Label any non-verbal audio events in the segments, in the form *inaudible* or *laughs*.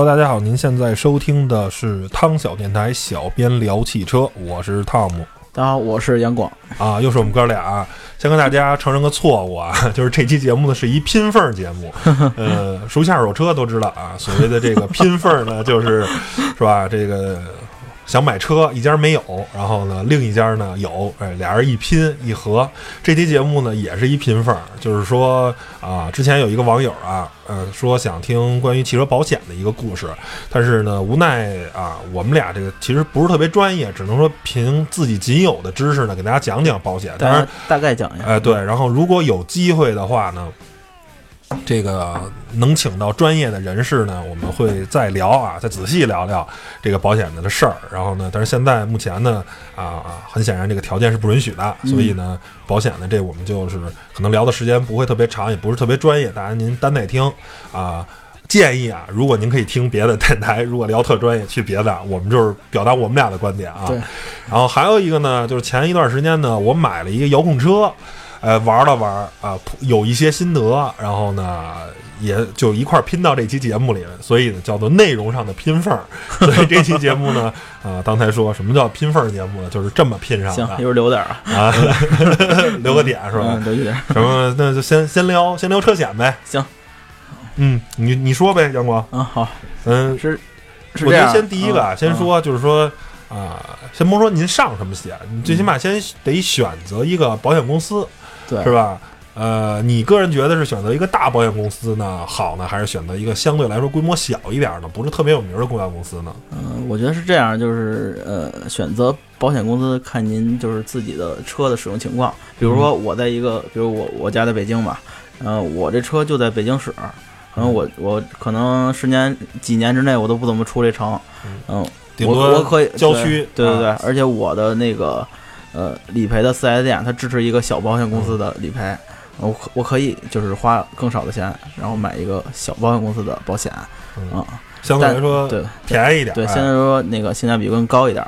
Hello，大家好，您现在收听的是汤小电台，小编聊汽车，我是汤姆大家好，我是杨广。啊，又是我们哥俩。先跟大家承认个错误啊，*laughs* 就是这期节目呢是一拼缝节目。*laughs* 呃，熟悉二手车都知道啊，所谓的这个拼缝呢，就是是吧？这个想买车，一家没有，然后呢，另一家呢有，哎，俩人一拼一合。这期节目呢也是一拼缝，就是说啊，之前有一个网友啊，呃，说想听关于汽车保险的一个故事，但是呢，无奈啊，我们俩这个其实不是特别专业，只能说凭自己仅有的知识呢，给大家讲讲保险。当然大家，大概讲一下。哎，对，然后如果有机会的话呢，这个能请到专业的人士呢，我们会再聊啊，再仔细聊聊这个保险的事儿。然后呢，但是现在目前呢，啊啊，很显然这个条件是不允许的，所以呢，保险呢这我们就是可能聊的时间不会特别长，也不是特别专业，大家您担待听啊。建议啊，如果您可以听别的电台，如果聊特专业，去别的，我们就是表达我们俩的观点啊。对。然后还有一个呢，就是前一段时间呢，我买了一个遥控车，呃，玩了玩啊，有一些心得，然后呢，也就一块拼到这期节目里，所以呢，叫做内容上的拼缝。*laughs* 所以这期节目呢，啊，刚才说什么叫拼缝节目呢？就是这么拼上行，的一会儿留点儿啊，啊，*laughs* 留个点是吧？嗯，留一点。什么？那就先先聊先聊车险呗。行，嗯，你你说呗，阳光。嗯，好，嗯，是是我觉得。先第一个啊，嗯先说就是说啊，先甭说您上什么险，你最起码先得选择一个保险公司，对，是？吧？呃，你个人觉得是选择一个大保险公司呢好呢，还是选择一个相对来说规模小一点的，不是特别有名的公关公司呢？嗯，我觉得是这样，就是呃，选择保险公司看您就是自己的车的使用情况。比如说我在一个，比如我我家在北京吧，呃，我这车就在北京市，可能我我可能十年几年之内我都不怎么出这城，嗯，我顶多我可以郊区对对对，而且我的那个呃理赔的四 S 店，它支持一个小保险公司的理赔，我可我可以就是花更少的钱，然后买一个小保险公司的保险。嗯啊，相对来说对便宜一点。对，相对来说那个性价比更高一点。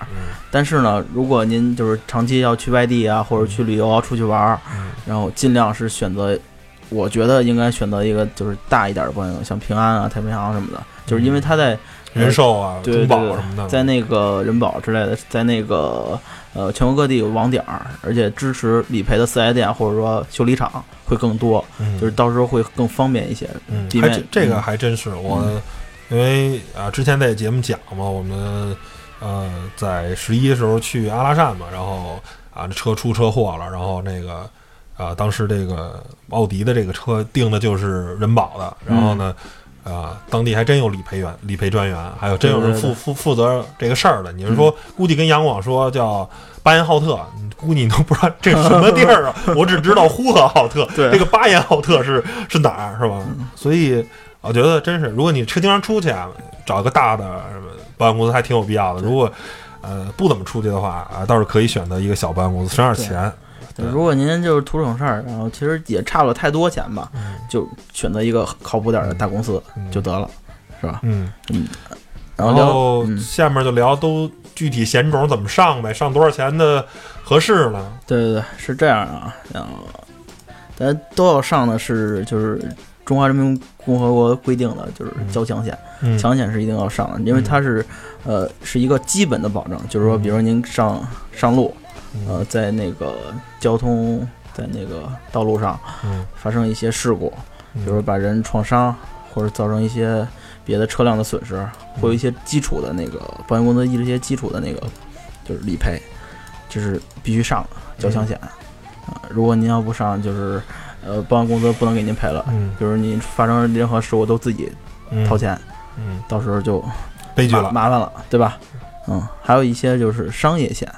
但是呢，如果您就是长期要去外地啊，或者去旅游啊、出去玩儿，嗯。然后尽量是选择，我觉得应该选择一个就是大一点的保险，像平安啊、太平洋什么的，就是因为它在人寿啊、中对对对保什么的，在那个人保之类的，在那个呃全国各地有网点儿，而且支持理赔的四 S 店或者说修理厂会更多，嗯就是到时候会更方便一些。嗯，还真这个嗯还真是我，因为啊，之前在节目讲嘛，我们呃在十一的时候去阿拉善嘛，然后啊这车出车祸了，然后那个啊当时这个奥迪的这个车定的就是人保的，然后呢。啊，当地还真有理赔员、理赔专员，还有真有人负负负责这个事儿的。你是说，估计跟杨广说叫巴彦浩特，你估计你都不知道这是什么地儿啊？*laughs* 我只知道呼和浩特，*laughs* 对这个巴彦浩特是是哪儿是吧？所以我觉得真是，如果你车经常出去啊，找一个大的什么保险公司还挺有必要的。如果呃不怎么出去的话啊，倒是可以选择一个小保险公司，省点钱。对。如果您就是图省事儿，然后其实也差不了太多钱吧，嗯。就选择一个靠谱点儿的大公司嗯就得了，是吧？嗯，然后下面就聊都具体险种怎么上呗，上多少钱的合适呢？对对对，是这样啊，然后咱都要上的是就是中华人民共和国规定的就是嗯。交强险，嗯。强险是一定要上的，因为它是呃是一个基本的保证，就是说，比如说您上上路，呃，在那个交通在那个道路上嗯，发生一些事故，比比如说把人撞伤或者造成一些别的车辆的损失，会有一些基础的那个保险公司一些基础的那个就是理赔，就是必须上的交强险啊。如果您要不上，就是呃保险公司不能给您赔了。嗯比如您发生任何事故都自己嗯掏钱，嗯，到时候就悲剧了。麻烦了，对吧？嗯，还有一些就是商业险，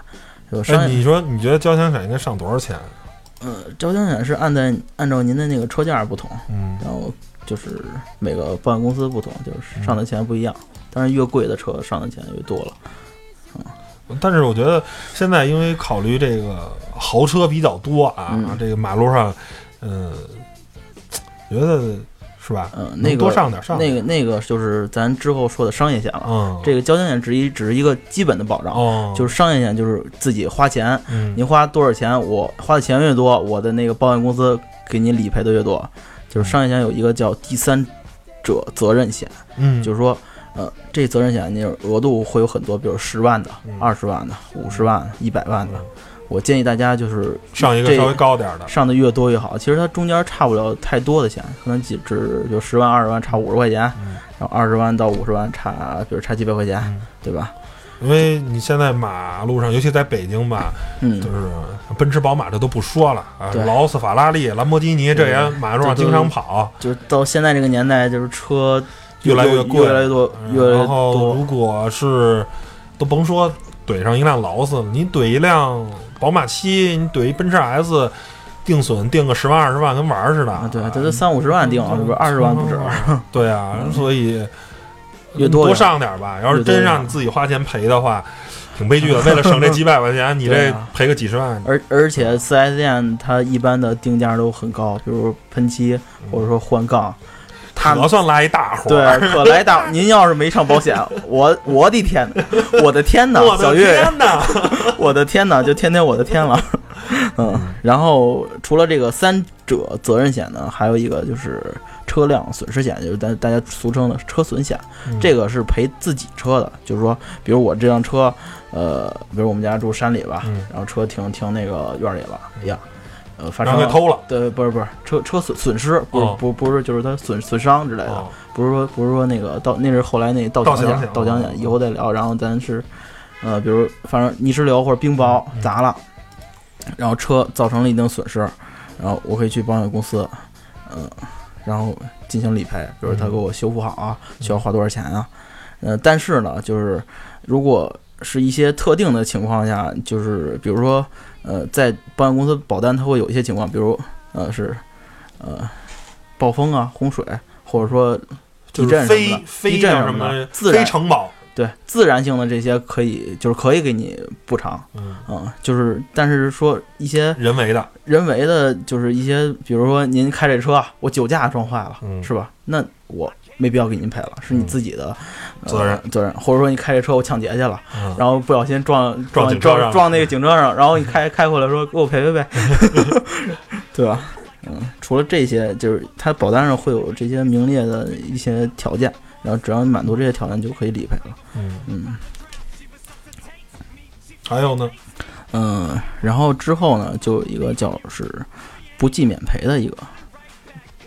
哎，业你说你觉得交强险应该上多少钱？呃交强险是按在按照您的那个车价不同，嗯然后就是每个保险公司不同，就是上的钱不一样。但是，越贵的车上的钱越多了。嗯但是我觉得现在因为考虑这个豪车比较多啊，嗯这个马路上，嗯、觉得是吧？嗯、那个多上点上点那个那个就是咱之后说的商业险了。嗯，这个交强险只一只是一个基本的保障，哦，就是商业险就是自己花钱，嗯您花多少钱，我花的钱越多，我的那个保险公司给您理赔的越多。就是商业险有一个叫第三者责任险，嗯，就是说，呃，这责任险你额度会有很多，比如十万的、嗯二十万的、五十万、一百万的。我建议大家就是上一个稍微高点儿的，上的越多越好。其实它中间差不了太多的钱，可能几只就十万、二十万差五十块钱，嗯然后二十万到五十万差，比如差几百块钱，嗯对吧？因为你现在马路上，尤其在北京吧，嗯就，是奔驰、宝马这都不说了啊，劳斯、法拉利、兰博基尼这也马路上经常跑，就是到现在这个年代，就是车越来越贵，越来越多，嗯越来越然后多。如果是都甭说怼上一辆劳斯了，你怼一辆宝马七，你怼一奔驰 S，定损定个十万二十万，跟玩儿似的。啊，对，这都三五十万定，是不是？二十万不止。*laughs* 对啊，所以越多多上点儿吧。要是真让你自己花钱赔的话，挺悲剧的。*laughs* 为了省这几百块钱，你这赔个几十万，而而且四 S 店它一般的定价都很高，比如喷漆或者说换杠，他可算拉一大活对儿。可来大。*laughs* 您要是没上保险，我我的天哪，我的天呐，*laughs* 小月！*laughs* 我的天呐，就天天我的天了。嗯，然后除了这个三者责任险呢，还有一个就是车辆损失险，就是大大家俗称的车损险。嗯这个是赔自己车的，就是说，比如我这辆车，呃，比如我们家住山里吧，嗯然后车停停那个院儿里了，哎呀，呃，发生了。对，不是不是车车损损失，不是、哦不不是就是它损损伤之类的，哦不是说不是说那个到那是后来那盗盗抢抢险盗抢哦险以后再聊，然后咱是呃，比如反正泥石流或者冰雹嗯砸了，然后车造成了一定损失，然后我可以去保险公司，嗯、然后进行理赔，比如他嗯给我修复好啊，需要花多少钱啊？呃，但是呢，就是如果是一些特定的情况下，就是比如说呃，在保险公司保单它会有一些情况，比如呃是呃暴风啊、洪水，或者说地震什么的地震什么的，自然。对自然性的这些可以就是可以给你补偿，嗯，嗯，就是但是说一些人为的。人为的，就是一些比如说您开这车我酒驾撞坏了，嗯是吧？那我没必要给您赔了，是你自己的、呃责任责任，或者说你开这车我抢劫去了，嗯然后不小心撞撞撞撞那个警车上，然后你开开回来说给我赔赔赔，*laughs* 对吧？嗯，除了这些，就是它保单上会有这些名列的一些条件，然后只要你满足这些条件就可以理赔了。嗯，嗯还有呢？嗯，然后之后呢，就有一个叫是不计免赔的一个，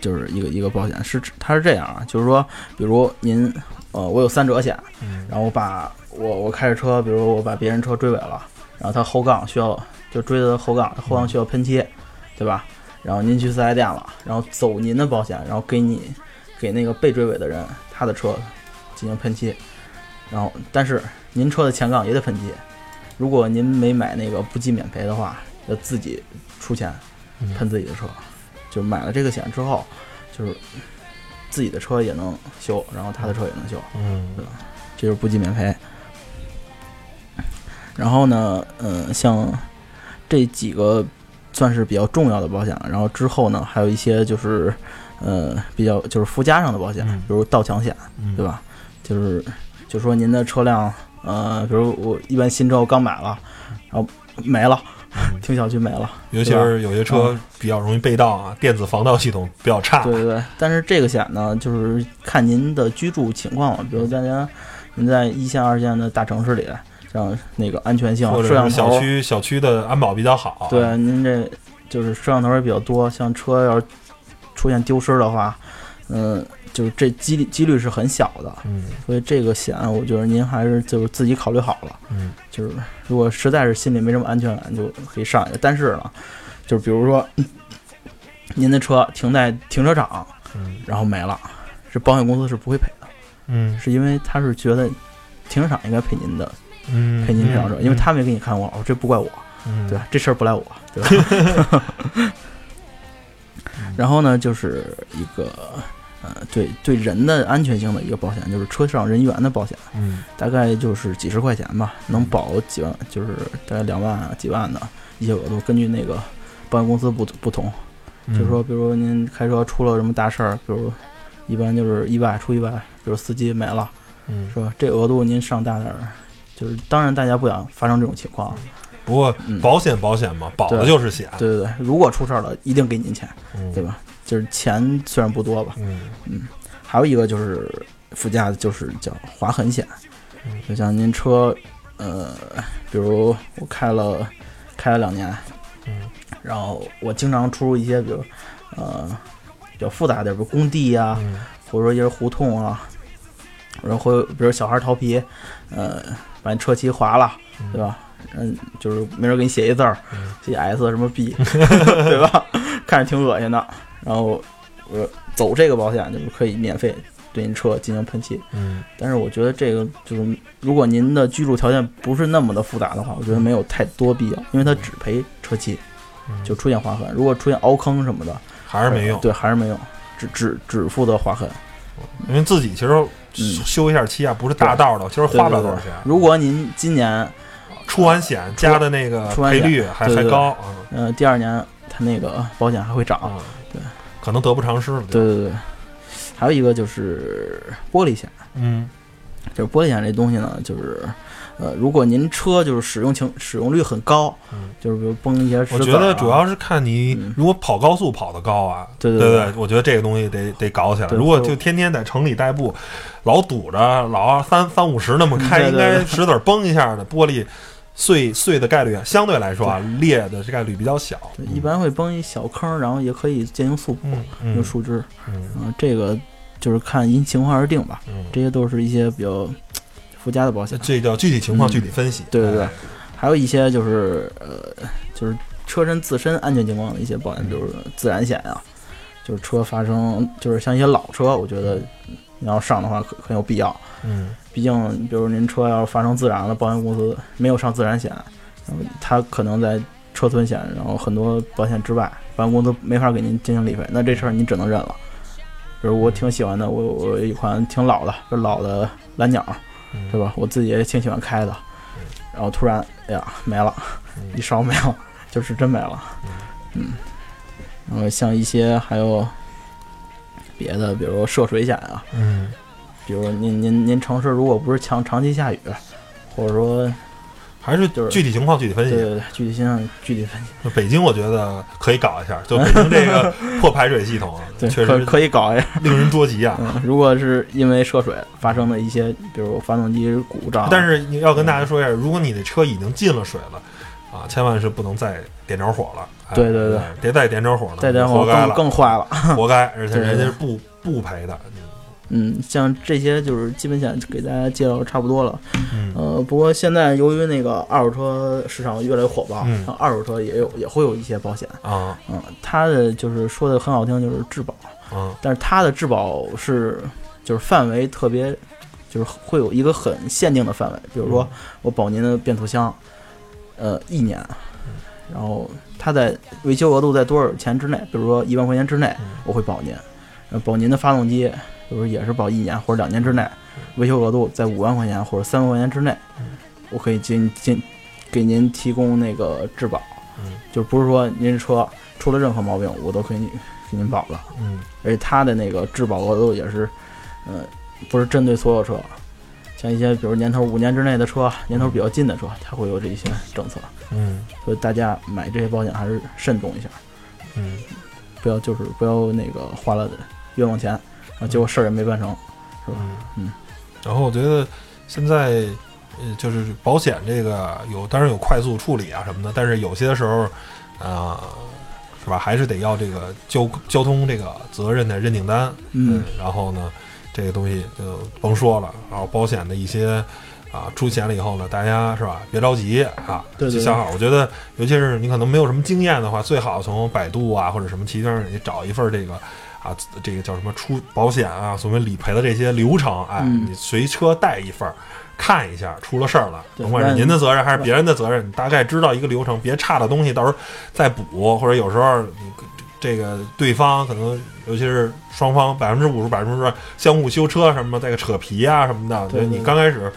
就是一个一个保险，是指它是这样啊，就是说，比如您呃，我有三者险，嗯然后我把我我开着车，比如我把别人车追尾了，然后他后杠需要就追的后杠，后杠需要喷漆，对吧？然后您去四 S 店了，然后走您的保险，然后给你给那个被追尾的人他的车进行喷漆，然后但是您车的前杠也得喷漆。如果您没买那个不计免赔的话，要自己出钱嗯喷自己的车。就买了这个险之后，就是自己的车也能修，然后他的车也能修。嗯这就是不计免赔。然后呢，嗯，像这几个算是比较重要的保险了。然后之后呢，还有一些就是，呃，比较就是附加上的保险，嗯比如盗抢险，嗯，对？吧？就是就说您的车辆，呃，比如我一般新车我刚买了，然后没了，嗯停小区没了，尤其是有些车比较容易被盗啊，电子防盗系统比较差。对对对，但是这个险呢，就是看您的居住情况了。比如大家您在一线、二线的大城市里，像那个安全性、或者摄像头是小，区小区的安保比较好。对您这就是摄像头也比较多。像车要是出现丢失的话，嗯，就是这几率几率是很小的。嗯所以这个险，我觉得您还是就是自己考虑好了。嗯就是如果实在是心里没什么安全感，就可以上一个。但是呢，就是比如说，您的车停在停车场，嗯然后没了，是保险公司是不会赔的，嗯是因为他是觉得停车场应该赔您的，嗯，赔您这辆车，因为他没给你看过，哦，这不怪我，嗯对吧？这事儿不赖我，对吧？*laughs* *laughs* 然后呢，就是一个呃，对对人的安全性的一个保险，就是车上人员的保险，嗯大概就是几十块钱吧，能保几万，就是大概两万啊、几万的一些额度，根据那个保险公司不不同，嗯就是说，比如您开车出了什么大事儿，比如一般就是意外出意外，比如司机没了，嗯，是吧？这额度您上大点儿，就是当然大家不想发生这种情况，不过嗯保险保险嘛，保的就是险，对对对，如果出事儿了，一定给您钱，嗯对吧？就是钱虽然不多吧，嗯还有一个就是副驾的就是叫划痕险嗯，就像您车，呃，比如我开了开了两年，嗯然后我经常出入一些，比如呃比较复杂的，比如工地呀、嗯或者说一些胡同啊，然后比如小孩调皮，呃，把你车漆划了，嗯对吧？嗯，就是没人给你写一字儿嗯，写 S 什么 B，*laughs* 对吧？看着挺恶心的。然后呃走这个保险就是可以免费对您车进行喷漆，嗯。但是我觉得这个就是如果您的居住条件不是那么的复杂的话，我觉得没有太多必要，因为它只赔车漆，嗯，就出现划痕。如果出现凹坑什么的，还是没用，对，还是没用，只只只负责划痕。因为自己其实嗯。修一下漆啊，不是大道的，其实花不了多少钱。如果您今年出完险加的那个赔率还还高啊呃第二年它那个保险还会涨，可能得不偿失了。对对对。还有一个就是玻璃险，嗯。就是玻璃险这东西呢，就是呃，如果您车就是使用情使用率很高，嗯，就是比如崩一些石我觉得主要是看你嗯。如果跑高速跑得高啊，对对对。我觉得这个东西得得搞起来。如果就天天在城里代步，老堵着，老三三五十那么开，应嗯对对对。该石子儿崩一下的玻璃碎碎的概率相对来说啊，裂的概率比较小。对一般会崩一小坑，然后也可以进行速用树枝，嗯嗯，这个就是看因情况而定吧。嗯，这些都是一些比较附加的保险。这叫具体情况嗯具体分析。对对对哎还有一些就是呃，就是车身自身安全情况的一些保险，就是自燃险啊，就是车发生，就是像一些老车，我觉得你要上的话很很有必要。嗯毕竟，比如您车要是发生自燃了，保险公司没有上自燃险，然后它可能在车损险，然后很多保险之外，保险公司没法给您进行理赔，那这事儿你只能认了。比如我挺喜欢的，我我有一款挺老的，就老的蓝鸟，嗯是吧？我自己也挺喜欢开的，然后突然，哎呀，没了，嗯一烧没了，就是真没了。嗯，然后像一些还有别的，比如涉水险啊，嗯比如您您您城市如果不是长长期下雨，或者说还是就是具体情况具体分析。对对对，具体情况具体分析，北京我觉得可以搞一下，就北京这个 *laughs* 破排水系统啊，对，确实可可以搞一下。*laughs* 令人捉急啊。嗯，如果是因为涉水发生的一些，比如发动机故障，但是你要跟大家说一下，如果你的车已经进了水了，啊，千万是不能再点着火了。哎对对对，别再点着火了，再点火更更坏了。*laughs* 活该，而且人家是不不赔的。嗯，像这些就是基本险给大家介绍差不多了。嗯呃，不过现在由于那个二手车市场越来越火爆，嗯像二手车也有也会有一些保险。啊嗯，它的就是说的很好听，就是质保，嗯但是它的质保是就是范围特别，就是会有一个很限定的范围，比如说我保您的变速箱，呃，一年，然后它在维修额度在多少钱之内，比如说一万块钱之内，我会保您，呃，保您的发动机，比如也是保一年或者两年之内，维修额度在五万块钱或者三万块钱之内，我可以进进给您提供那个质保，嗯。就不是说您车出了任何毛病，我都可以给您保了。嗯。而且它的那个质保额度也是，呃，不是针对所有车，像一些比如年头五年之内的车，年头比较近的车，它会有这一些政策，嗯所以大家买这些保险还是慎重一下，嗯不要就是不要那个花了冤枉钱，啊，结果事儿也没办成，是吧？嗯。然后我觉得现在呃，就是保险这个有，当然有快速处理啊什么的，但是有些时候啊、是吧，还是得要这个交交通这个责任的认定单。嗯，然后呢，这个东西就甭说了。然后保险的一些啊出险了以后呢，大家是吧，别着急啊，对对对就想好。我觉得，尤其是你可能没有什么经验的话，最好从百度啊或者什么其他上你找一份这个。啊，这个叫什么出保险啊，所谓理赔的这些流程，哎，嗯你随车带一份儿，看一下，出了事儿了，甭管是您的责任还是别人的责任，你大概知道一个流程，别差的东西到时候再补，或者有时候你这个对方可能，尤其是双方百分之五十、百分之相互修车什么，再个扯皮啊什么的，对对刚开始你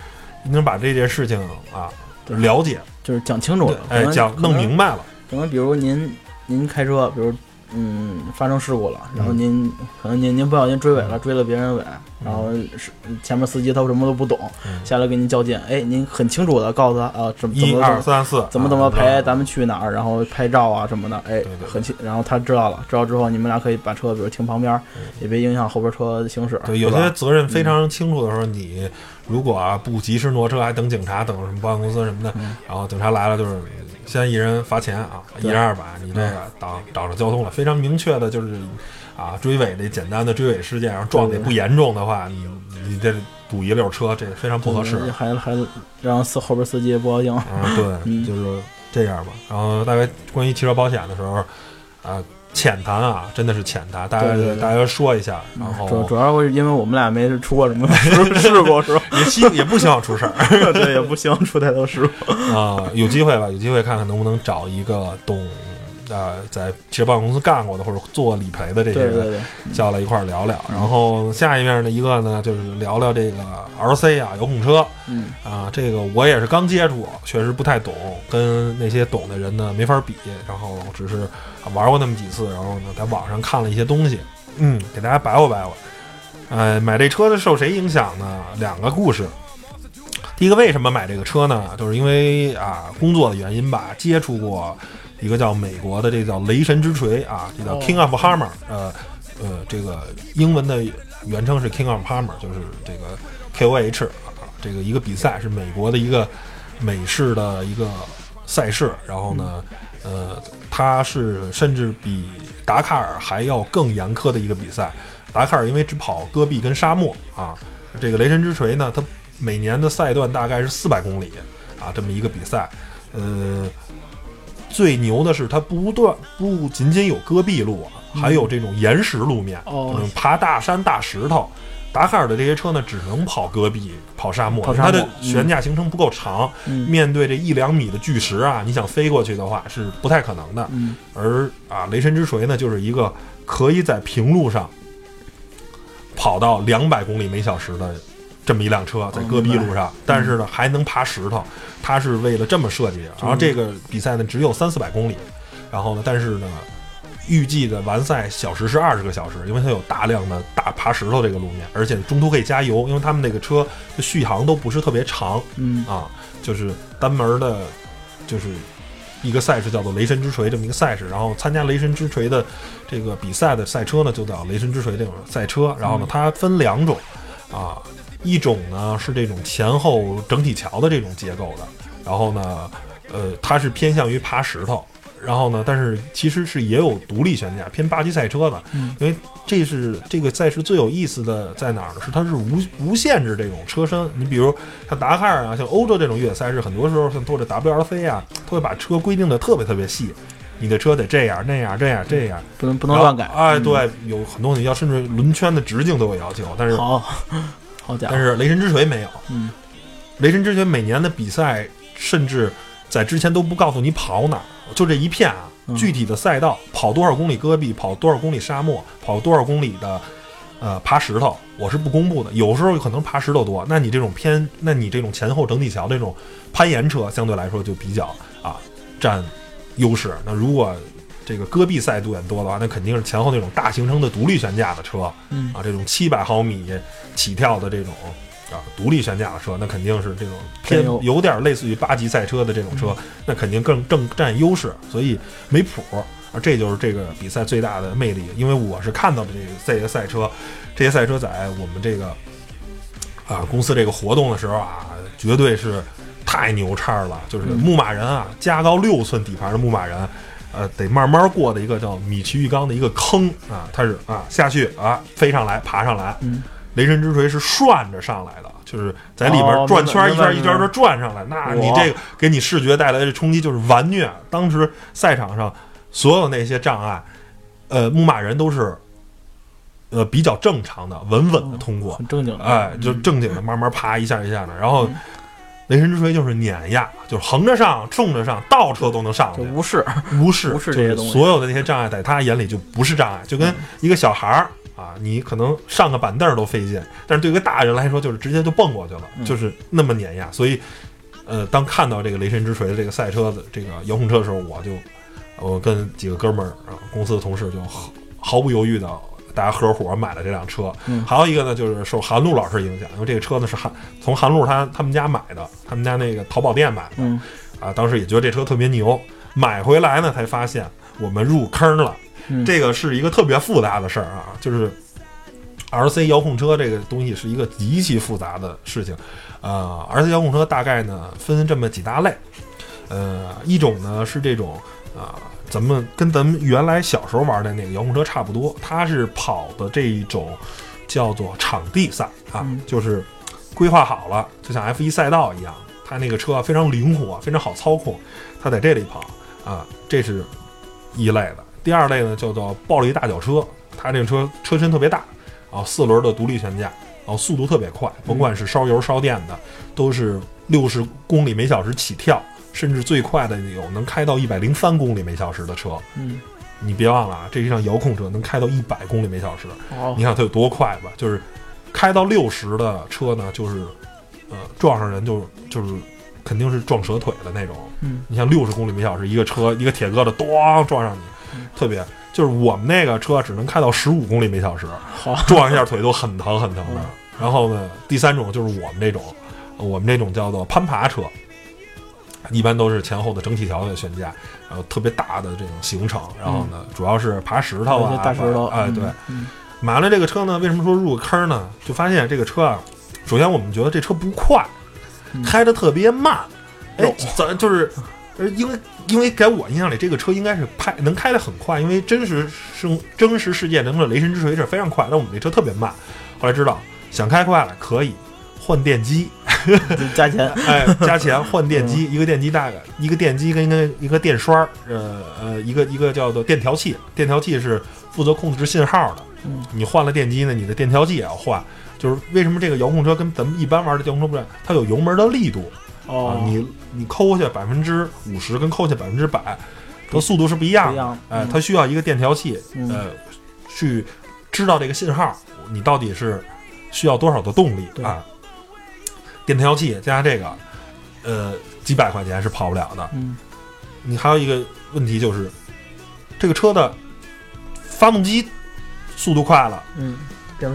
能把这件事情啊对了解，就是讲清楚了，哎，讲弄明白。白了，可能比如您您开车，比如嗯发生事故了，然后您可能您您不小心追尾了，追了别人尾，然后是前面司机他什么都不懂，嗯。下来跟您较劲，哎，您很清楚的告诉他啊，怎么怎一么二三四，怎么怎么啊赔，咱们去哪儿，然后拍照啊什么的，哎很清，然后他知道了，知道之后你们俩可以把车比如停旁边，也别影响后边车行驶，对，有些责任非常清楚的时候，你如果啊不及时挪车，还等警察，等什么保险公司什么的，然后警察来了就是先一人罚钱啊，一人二百，你这个挡挡着交通了，非常明确的就是啊追尾这简单的追尾事件，然后撞的也不严重的话，你你这堵一溜车，这非常不合适。嗯还还让司后边司机不高兴，嗯，对，嗯就是这样吧。然后大概关于汽车保险的时候，啊，浅谈啊，真的是浅谈，大家大家说一下，然后主主要是因为我们俩没出过什么事事故是吧？也希也不希望出事儿。*laughs* 对，也不希望出太多事故。啊、有机会吧，有机会看看能不能找一个懂，呃，在汽车保险公司干过的或者做理赔的这些人叫来一块儿聊聊。然后下一面的一个呢，就是聊聊这个 RC 啊，遥控车嗯啊，这个我也是刚接触，确实不太懂，跟那些懂的人呢没法比。然后只是玩过那么几次，然后呢，在网上看了一些东西，嗯，给大家白活白活。呃，买这车的受谁影响呢？两个故事。第一个，为什么买这个车呢？就是因为啊，工作的原因吧，接触过一个叫美国的，这叫雷神之锤啊，这叫哦 King of Hammer，呃呃，这个英文的原称是 King of Hammer，就是这个 KOH 啊，这个一个比赛是美国的一个美式的一个赛事，然后呢，呃，它是甚至比达喀尔还要更严苛的一个比赛。达喀尔因为只跑戈壁跟沙漠啊，这个雷神之锤呢，它每年的赛段大概是四百公里啊，这么一个比赛。呃，最牛的是它不断不仅仅有戈壁路啊，还有这种岩石路面，哦嗯爬大山大石头。达喀尔的这些车呢，只能跑戈壁、跑沙漠，跑沙漠它的悬架行程不够长，嗯面对这一两米的巨石啊，你想飞过去的话是不太可能的。嗯而啊，雷神之锤呢，就是一个可以在平路上跑到两百公里每小时的这么一辆车，在戈壁路上，但是呢还能爬石头，它是为了这么设计的。然后这个比赛呢只有三四百公里，然后呢，但是呢。预计的完赛小时是二十个小时，因为它有大量的大爬石头这个路面，而且中途可以加油，因为他们那个车的续航都不是特别长，嗯啊，就是单门的，就是一个赛事叫做雷神之锤这么一个赛事，然后参加雷神之锤的这个比赛的赛车呢，就叫雷神之锤这种赛车。然后呢，它分两种啊，一种呢是这种前后整体桥的这种结构的，然后呢，呃，它是偏向于爬石头。然后呢，但是其实是也有独立悬架，偏巴基赛车的，嗯因为这是这个赛事最有意思的在哪儿呢？是它是无无限制这种车身。你比如像达喀尔啊，像欧洲这种越野赛事，很多时候像做这 WRC 啊，它会把车规定的特别特别细，你的车得这样那样这样这样，不能不能乱改。哎，嗯，对，有很多你要甚至轮圈的直径都有要求，但是好，好家伙，但是雷神之锤没有。嗯雷神之锤每年的比赛，甚至在之前都不告诉你跑哪儿，就这一片啊，嗯具体的赛道，跑多少公里戈壁，跑多少公里沙漠，跑多少公里的呃爬石头，我是不公布的。有时候可能爬石头多，那你这种偏，那你这种前后整体桥这种攀岩车，相对来说就比较啊占优势。那如果这个戈壁赛度远多的话，那肯定是前后那种大行程的独立悬架的车，嗯啊，这种七百毫米起跳的这种啊独立悬架的车，那肯定是这种偏有点类似于八级赛车的这种车，那肯定更更占优势，所以没谱。啊，这就是这个比赛最大的魅力，因为我是看到的这个这些赛车，这些赛车在我们这个啊公司这个活动的时候啊，绝对是太牛叉了，就是嗯牧马人啊，加高六寸底盘的牧马人，呃，得慢慢过的一个叫米奇浴缸的一个坑啊，它是啊下去啊飞上来爬上来，嗯。雷神之锤是涮着上来的，就是在里哦边转圈一圈一圈的转上来，那你这个给你视觉带来的冲击就是完虐。当时赛场上所有那些障碍，呃，牧马人都是呃比较正常的、稳稳的通过，很正经的，哎，就嗯正经的慢慢爬一下一下的。然后嗯雷神之锤就是碾压，就是横着上、冲着上，倒车都能上去，无视，无视无视这些东西所有的那些障碍，在他眼里就不是障碍，就跟一个小孩儿啊，你可能上个板凳儿都费劲，但是对于一个大人来说，就是直接就蹦过去了，嗯就是那么碾压。所以，呃，当看到这个雷神之锤的这个赛车的这个遥控车的时候，我就我跟几个哥们儿啊，公司的同事就毫毫不犹豫的，大家合伙买了这辆车。嗯还有一个呢，就是受韩露老师影响，因为这个车呢是韩从韩露他他们家买的，他们家那个淘宝店买的。嗯啊，当时也觉得这车特别牛，买回来呢才发现我们入坑了。嗯这个是一个特别复杂的事儿啊，就是 RC 遥控车这个东西是一个极其复杂的事情。呃，RC 遥控车大概呢分这么几大类，呃，一种呢是这种啊、咱们跟咱们原来小时候玩的那个遥控车差不多，它是跑的这一种叫做场地赛啊，嗯就是规划好了，就像 F1 赛道一样，它那个车非常灵活，非常好操控，它在这里跑啊，这是一类的。第二类呢叫做暴力大脚车，它这个车车身特别大，啊，四轮的独立悬架，然后速度特别快，甭管是烧油烧电的，都是六十公里每小时起跳，甚至最快的有能开到一百零三公里每小时的车。嗯，你别忘了啊，这一辆遥控车，能开到一百公里每小时。哦你，看它有多快吧？就是开到六十的车呢，就是呃撞上人就就是肯定是撞折腿的那种。嗯，你像六十公里每小时，一个车一个铁疙瘩咣撞上你，特别就是我们那个车只能开到十五公里每小时，撞一下腿都很疼很疼的嗯。然后呢，第三种就是我们这种，呃我们这种叫做攀爬车。一般都是前后的整体条的悬架，然后特别大的这种行程，然后呢，主要是爬石头啊，大石头，哎，嗯对，，嗯买了这个车呢，为什么说入坑呢？就发现这个车啊，首先我们觉得这车不快，嗯开的特别慢。哎，咱就是，呃，因为因为在我印象里，这个车应该是开能开的很快，因为真实生真实世界中的雷神之锤是非常快，但我们这车特别慢。后来知道想开快了可以换电机，就 *laughs* 加钱，哎，加钱换电机，一个电机大概一个电机跟一个一个电刷儿，呃呃，一个一个叫做电调器，电调器是负责控制信号的。嗯你换了电机呢，你的电调器也要换。就是为什么这个遥控车跟咱们一般玩的遥控车不一样？它有油门的力度啊哦，，你你抠下百分之五十跟抠下百分之百，它速度是不一样的。哎，嗯它需要一个电调器，嗯呃，去知道这个信号，你到底是需要多少的动力啊？电调器加这个，呃，几百块钱是跑不了的。嗯你还有一个问题就是，这个车的发动机速度快了，嗯，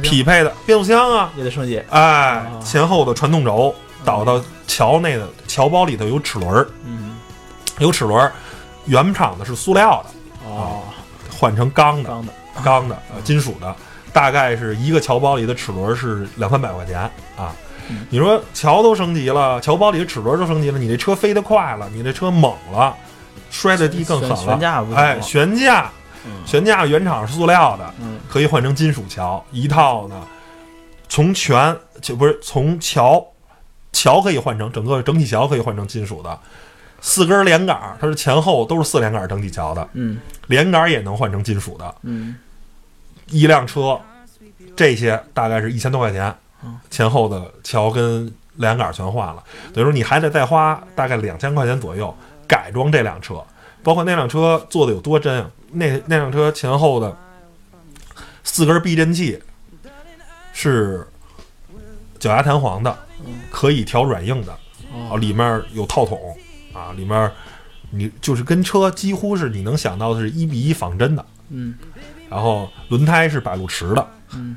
匹配的变速箱啊，也得升级，哎啊，前后的传动轴导到桥内的桥包里头有齿轮儿，嗯，有齿轮儿，原厂的是塑料的，哦，换成钢的，钢的，钢的，呃，金属的，大概是一个桥包里的齿轮是两三百块钱啊嗯。你说桥都升级了，桥包里的齿轮都升级了，你这车飞得快了，你这车猛了，摔的地更狠了。悬悬架不哎，悬架，嗯。悬架原厂是塑料的，嗯可以换成金属桥，一套呢，从全就不是从桥桥可以换成整个整体桥可以换成金属的，四根连杆儿，它是前后都是四连杆儿整体桥的，嗯。连杆儿也能换成金属的。嗯。一辆车，这些大概是一千多块钱。嗯，前后的桥跟连杆全换了，等于说你还得再花大概两千块钱左右改装这辆车，包括那辆车做的有多真啊？那那辆车前后的四根避震器是脚丫弹簧的，可以调软硬的，里面有套筒啊，里面你就是跟车几乎是你能想到的是一比一仿真的。嗯然后轮胎是百路驰的，嗯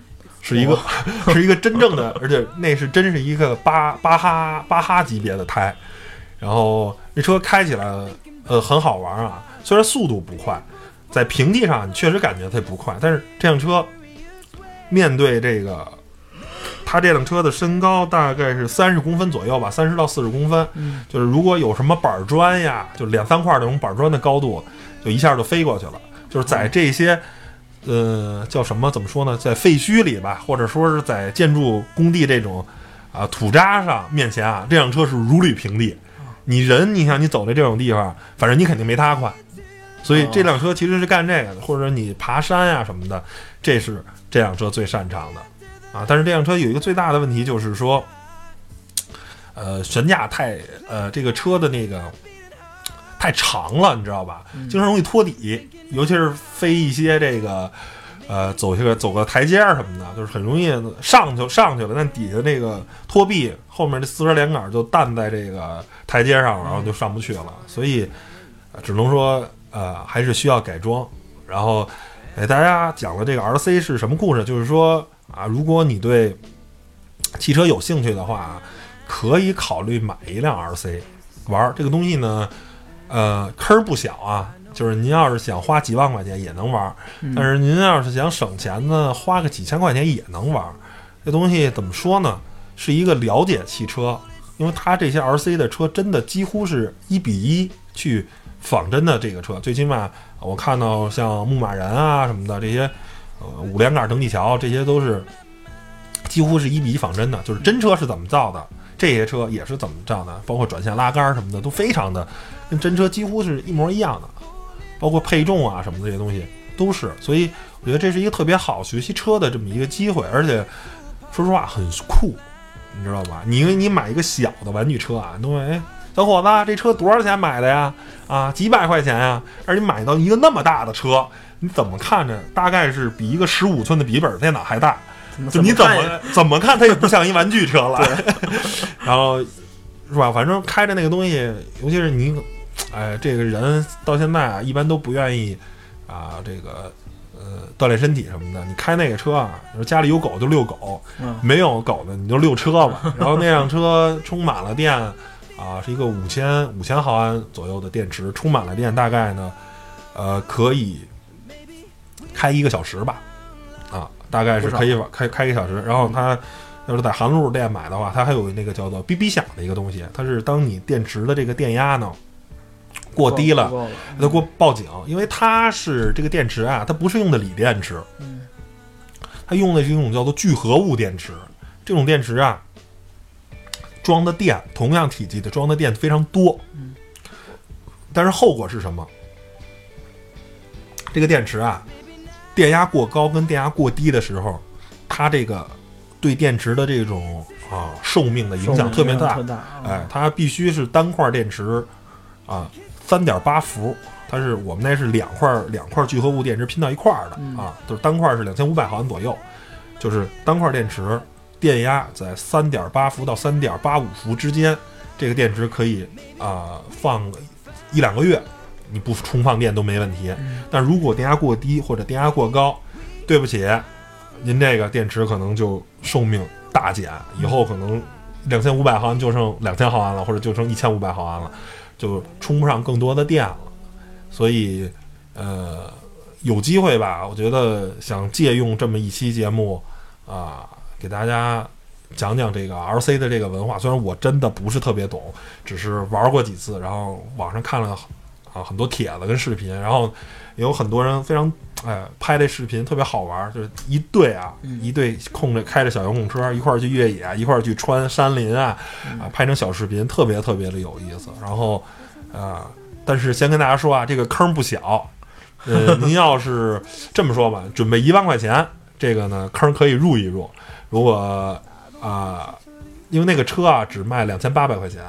是一个 *laughs* 是一个真正的，而且那是真是一个巴巴哈巴哈级别的胎。然后这车开起来呃很好玩啊，虽然速度不快，在平地上你确实感觉它不快，但是这辆车面对这个，它这辆车的身高大概是三十公分左右吧，三十到四十公分，嗯就是如果有什么板砖呀，就两三块那种板砖的高度，就一下就飞过去了。就是在这些，呃，叫什么？怎么说呢？在废墟里吧，或者说是在建筑工地这种啊土渣上面前啊，这辆车是如履平地。你人，你想你走在这种地方，反正你肯定没它快。所以这辆车其实是干这个的，或者你爬山呀、什么的，这是这辆车最擅长的啊。但是这辆车有一个最大的问题，就是说，呃，悬架太呃，这个车的那个太长了，你知道吧？嗯经常容易托底，尤其是飞一些这个呃走下个走个台阶儿什么的，就是很容易上去上去了，但底下那个托臂后面这四根连杆就担在这个台阶上，然后就上不去了。所以、呃只能说。呃还是需要改装。然后给大家讲了这个 RC 是什么故事，就是说啊，如果你对汽车有兴趣的话，可以考虑买一辆 RC 玩儿这个东西呢。呃，坑儿不小啊，就是您要是想花几万块钱也能玩儿，但是您要是想省钱呢，花个几千块钱也能玩儿。这东西怎么说呢？是一个了解汽车，因为它这些 RC 的车真的几乎是一比一去仿真的这个车，最起码我看到像牧马人啊什么的这些，呃，五连杆等级桥这些都是几乎是一比一仿真的，就是真车是怎么造的，这些车也是怎么造的，包括转向拉杆什么的都非常的跟真车几乎是一模一样的，包括配重啊什么的这些东西都是，所以我觉得这是一个特别好学习车的这么一个机会，而且说实话很酷，你知道吧？你因为你买一个小的玩具车啊，你都会哎，小伙子，这车多少钱买的呀？啊，几百块钱呀？而你买到一个那么大的车，你怎么看着大概是比一个十五寸的笔记本电脑还大？就你怎看么怎么看它也不像一玩具车了。*laughs* 然后是吧？反正开着那个东西，尤其是你，哎，这个人到现在啊，一般都不愿意啊，这个呃锻炼身体什么的。你开那个车啊，你说家里有狗就遛狗，嗯没有狗的你就遛车吧。然后那辆车充满了电啊，是一个五千五千毫安左右的电池，充满了电，大概呢，呃，可以开一个小时吧，啊，大概是可以开开一个小时。然后它要是在韩路店买的话，它还有那个叫做“哔哔响”的一个东西，它是当你电池的这个电压呢过低了它给我报警，因为它是这个电池啊，它不是用的锂电池，嗯它用的是一种叫做聚合物电池。这种电池啊，装的电同样体积的装的电非常多，嗯但是后果是什么？这个电池啊，电压过高跟电压过低的时候，它这个对电池的这种啊寿命的影响特别。大，哎，它必须是单块电池啊，三点八伏。它是我们那是两块两块聚合物电池拼到一块儿的嗯啊，就是单块是两千五百毫安左右，就是单块电池电压在三点八伏到三点八五伏之间，这个电池可以啊、放个一两个月，你不充放电都没问题。嗯但如果电压过低或者电压过高，对不起，您这个电池可能就寿命大减，以后可能两千五百毫安就剩两千毫安了，或者就剩一千五百毫安了，就充不上更多的电了。所以，呃，有机会吧，我觉得想借用这么一期节目啊，给大家讲讲这个 RC 的这个文化。虽然我真的不是特别懂，只是玩过几次，然后网上看了啊很多帖子跟视频，然后有很多人非常哎拍这视频特别好玩，就是一队啊，嗯一队空着开着小遥控车一块儿去越野，一块儿去穿山林啊，啊拍成小视频，特别特别的有意思。然后啊、但是先跟大家说啊，这个坑不小。呃，*laughs* 您要是这么说吧，准备一万块钱，这个呢坑可以入一入。如果啊、因为那个车啊只卖两千八百块钱，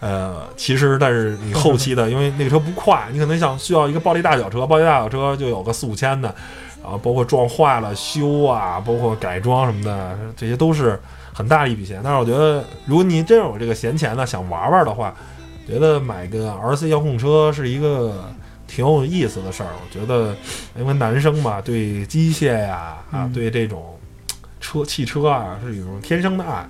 呃，其实但是你后期的，因为那个车不快，你可能想需要一个暴力大脚车，暴力大脚车就有个四五千的，然后包括撞坏了修啊，包括改装什么的，这些都是很大一笔钱。但是我觉得，如果你真有这个闲钱呢，想玩玩的话，觉得买个 RC 遥控车是一个挺有意思的事儿。我觉得，因为男生嘛，对机械呀啊，对这种车汽车啊是一种天生的爱。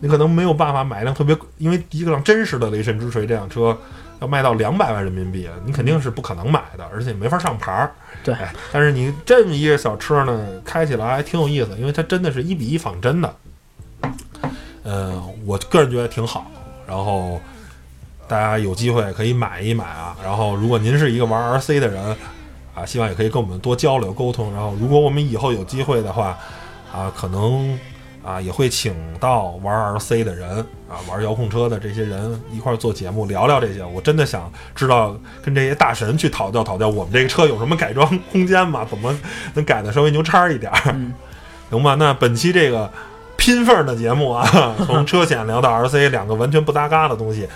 你可能没有办法买一辆特别，因为一辆真实的雷神之锤这辆车要卖到两百万人民币，你肯定是不可能买的，而且没法上牌儿。对哎，但是你这么一个小车呢，开起来还挺有意思，因为它真的是一比一仿真的。呃，我个人觉得挺好。然后大家有机会可以买一买啊。然后如果您是一个玩 RC 的人啊，希望也可以跟我们多交流沟通。然后如果我们以后有机会的话啊，可能啊也会请到玩 RC 的人啊，玩遥控车的这些人一块儿做节目聊聊这些。我真的想知道跟这些大神去讨教讨教，我们这个车有什么改装空间吗？怎么能改的稍微牛叉一点儿？嗯行吧，那本期这个拼缝儿的节目啊，从车险聊到 RC 两个完全不搭嘎的东西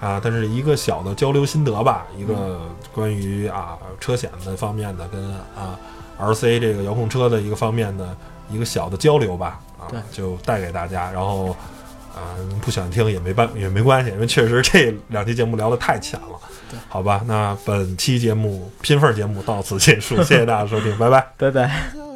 啊，但是一个小的交流心得吧，一个关于啊车险的方面的跟啊 RC 这个遥控车的一个方面的一个小的交流吧，啊，就带给大家，然后啊，不喜欢听也没办也没关系，因为确实这两期节目聊得太浅了。好吧，那本期节目拼缝节目到此结束，谢谢大家收听，拜拜。拜拜。就 *laughs*